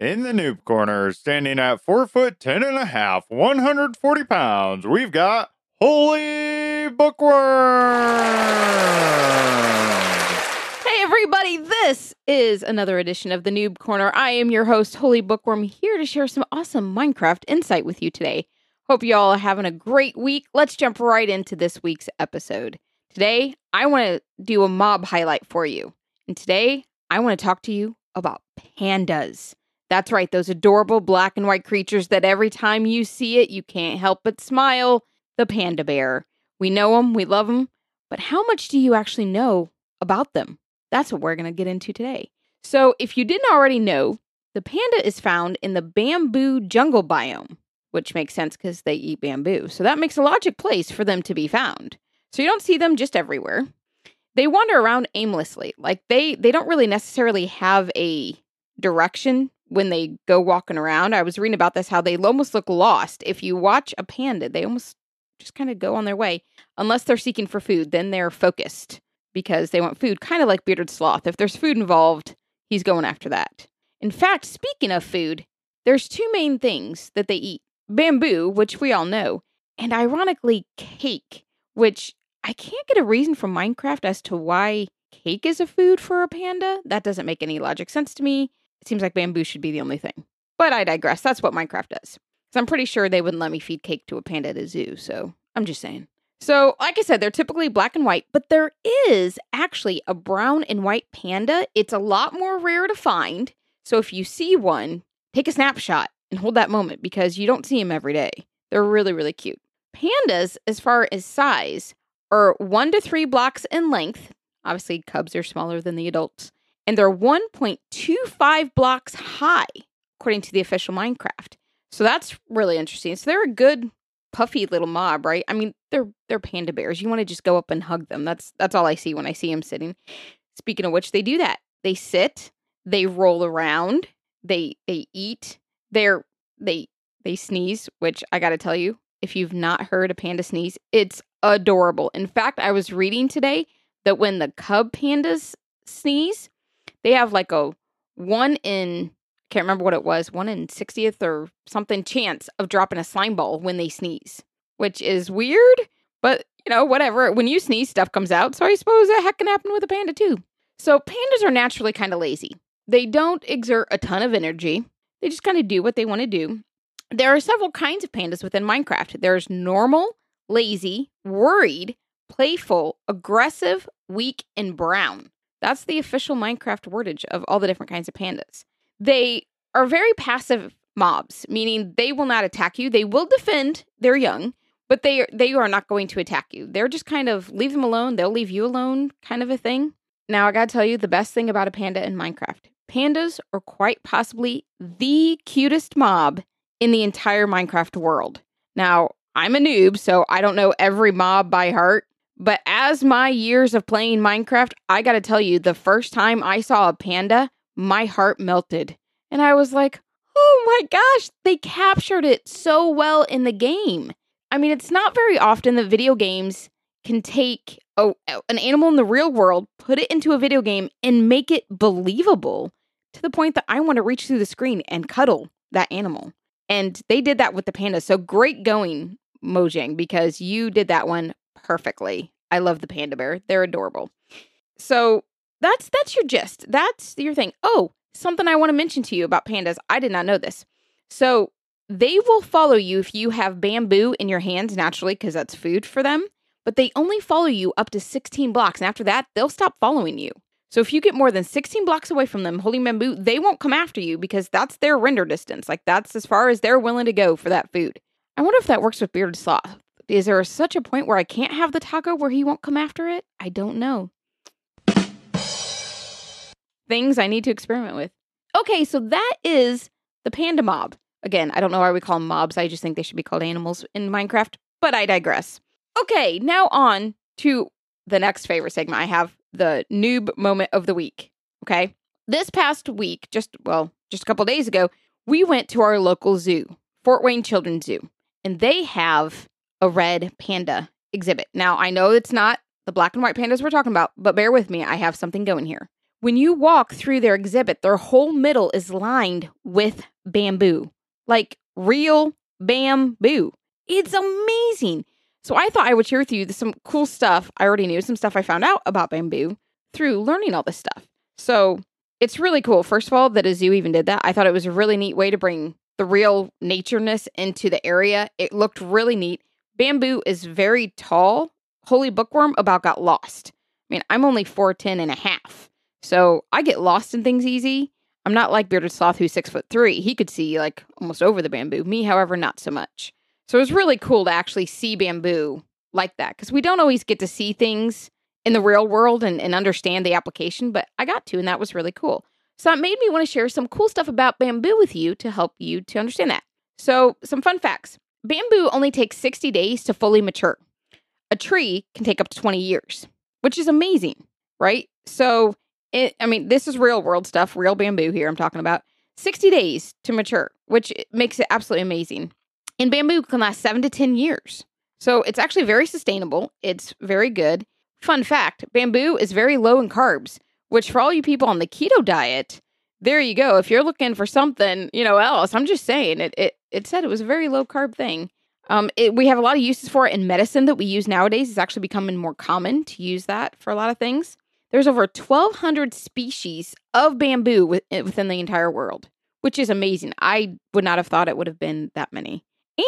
In the noob corner, standing at four foot ten and a half, 140 pounds, we've got Holy Bookworm! Hey, everybody, this is another edition of the Noob Corner. I am your host, Holy Bookworm, here to share some awesome Minecraft insight with you today. Hope you all are having a great week. Let's jump right into this week's episode. Today, I want to do a mob highlight for you. And today, I want to talk to you about pandas. That's right, those adorable black and white creatures that every time you see it, you can't help but smile. The panda bear. We know them, we love them, but how much do you actually know about them? That's what we're going to get into today. So, if you didn't already know, the panda is found in the bamboo jungle biome, which makes sense because they eat bamboo. So, that makes a logic place for them to be found. So, you don't see them just everywhere. They wander around aimlessly. Like they they don't really necessarily have a direction when they go walking around. I was reading about this how they almost look lost. If you watch a panda, they almost just kind of go on their way unless they're seeking for food, then they're focused because they want food, kind of like bearded sloth. If there's food involved, he's going after that. In fact, speaking of food, there's two main things that they eat. Bamboo, which we all know, and ironically cake, which I can't get a reason from Minecraft as to why cake is a food for a panda. That doesn't make any logic sense to me. It seems like bamboo should be the only thing. But I digress. That's what Minecraft does. So I'm pretty sure they wouldn't let me feed cake to a panda at a zoo. So I'm just saying. So, like I said, they're typically black and white, but there is actually a brown and white panda. It's a lot more rare to find. So, if you see one, take a snapshot and hold that moment because you don't see them every day. They're really, really cute. Pandas, as far as size, are one to three blocks in length. Obviously, cubs are smaller than the adults. And they're 1.25 blocks high, according to the official Minecraft. So that's really interesting. So they're a good puffy little mob, right? I mean, they're they're panda bears. You want to just go up and hug them. That's that's all I see when I see them sitting. Speaking of which, they do that. They sit, they roll around, they they eat, they're they they sneeze, which I got to tell you, if you've not heard a panda sneeze, it's adorable. In fact, I was reading today that when the cub pandas sneeze, they have like a one in can't remember what it was, one in 60th or something chance of dropping a slime ball when they sneeze, which is weird, but you know, whatever. When you sneeze, stuff comes out. So I suppose that heck can happen with a panda too. So pandas are naturally kind of lazy. They don't exert a ton of energy. They just kind of do what they want to do. There are several kinds of pandas within Minecraft. There's normal, lazy, worried, playful, aggressive, weak, and brown. That's the official Minecraft wordage of all the different kinds of pandas. They are very passive mobs, meaning they will not attack you. They will defend their young, but they they are not going to attack you. They're just kind of leave them alone, they'll leave you alone kind of a thing. Now, I got to tell you the best thing about a panda in Minecraft. Pandas are quite possibly the cutest mob in the entire Minecraft world. Now, I'm a noob, so I don't know every mob by heart. But as my years of playing Minecraft, I gotta tell you, the first time I saw a panda, my heart melted. And I was like, oh my gosh, they captured it so well in the game. I mean, it's not very often that video games can take a, an animal in the real world, put it into a video game, and make it believable to the point that I want to reach through the screen and cuddle that animal. And they did that with the panda. So great going, Mojang, because you did that one perfectly. I love the panda bear. They're adorable. So that's that's your gist. That's your thing. Oh, something I want to mention to you about pandas. I did not know this. So they will follow you if you have bamboo in your hands naturally because that's food for them. But they only follow you up to 16 blocks. And after that, they'll stop following you. So if you get more than 16 blocks away from them holding bamboo, they won't come after you because that's their render distance. Like that's as far as they're willing to go for that food. I wonder if that works with bearded sloth. Is there such a point where I can't have the taco where he won't come after it? I don't know. Things I need to experiment with. Okay, so that is the panda mob. Again, I don't know why we call them mobs. I just think they should be called animals in Minecraft, but I digress. Okay, now on to the next favorite segment I have the noob moment of the week. Okay. This past week, just, well, just a couple days ago, we went to our local zoo, Fort Wayne Children's Zoo, and they have a red panda exhibit. Now, I know it's not the black and white pandas we're talking about, but bear with me. I have something going here. when you walk through their exhibit, their whole middle is lined with bamboo, like real bamboo. It's amazing. So I thought I would share with you some cool stuff I already knew, some stuff I found out about bamboo through learning all this stuff. So it's really cool. First of all, that a zoo even did that. I thought it was a really neat way to bring the real natureness into the area. It looked really neat. Bamboo is very tall. Holy bookworm about got lost. I mean, I'm only 4'10 and a half. So I get lost in things easy. I'm not like Bearded Sloth, who's six foot three. He could see like almost over the bamboo. Me, however, not so much. So it was really cool to actually see bamboo like that because we don't always get to see things in the real world and, and understand the application, but I got to, and that was really cool. So it made me want to share some cool stuff about bamboo with you to help you to understand that. So, some fun facts bamboo only takes 60 days to fully mature. A tree can take up to 20 years, which is amazing, right? So, it, I mean, this is real world stuff, real bamboo here I'm talking about. 60 days to mature, which makes it absolutely amazing. And bamboo can last seven to 10 years. So it's actually very sustainable. It's very good. Fun fact bamboo is very low in carbs, which for all you people on the keto diet, there you go. If you're looking for something, you know, else, I'm just saying it, it, it said it was a very low carb thing. Um, it, we have a lot of uses for it in medicine that we use nowadays. It's actually becoming more common to use that for a lot of things. There's over 1,200 species of bamboo eh, within the entire world, which is amazing. I would not have thought it would have been that many.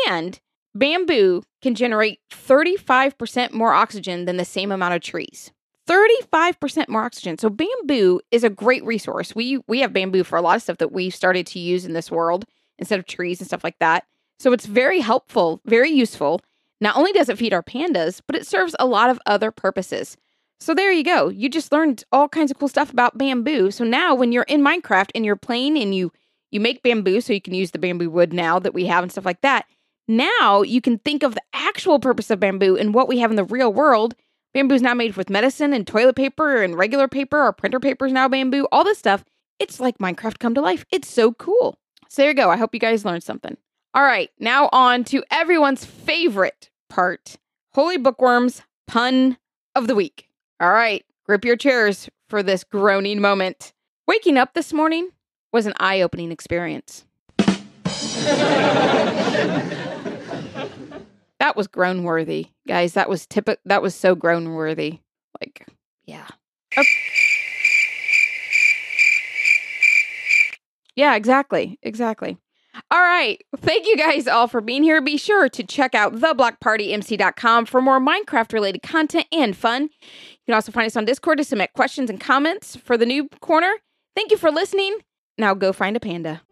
And bamboo can generate 35% more oxygen than the same amount of trees. 35% more oxygen. So bamboo is a great resource. We we have bamboo for a lot of stuff that we've started to use in this world instead of trees and stuff like that. So it's very helpful, very useful. Not only does it feed our pandas, but it serves a lot of other purposes. So there you go. You just learned all kinds of cool stuff about bamboo. So now when you're in Minecraft and you're playing and you you make bamboo so you can use the bamboo wood now that we have and stuff like that. Now you can think of the actual purpose of bamboo and what we have in the real world. Bamboo is now made with medicine and toilet paper and regular paper. Our printer paper is now bamboo. All this stuff. It's like Minecraft come to life. It's so cool. So there you go. I hope you guys learned something. All right, now on to everyone's favorite part Holy Bookworms pun of the week. All right, grip your chairs for this groaning moment. Waking up this morning was an eye opening experience. that was groan worthy, guys. That was typical. That was so groan worthy. Like, yeah. Okay. Yeah, exactly. Exactly. All right. Thank you guys all for being here. Be sure to check out theblockpartymc.com for more Minecraft related content and fun. You can also find us on Discord to submit questions and comments for the Noob Corner. Thank you for listening. Now go find a panda.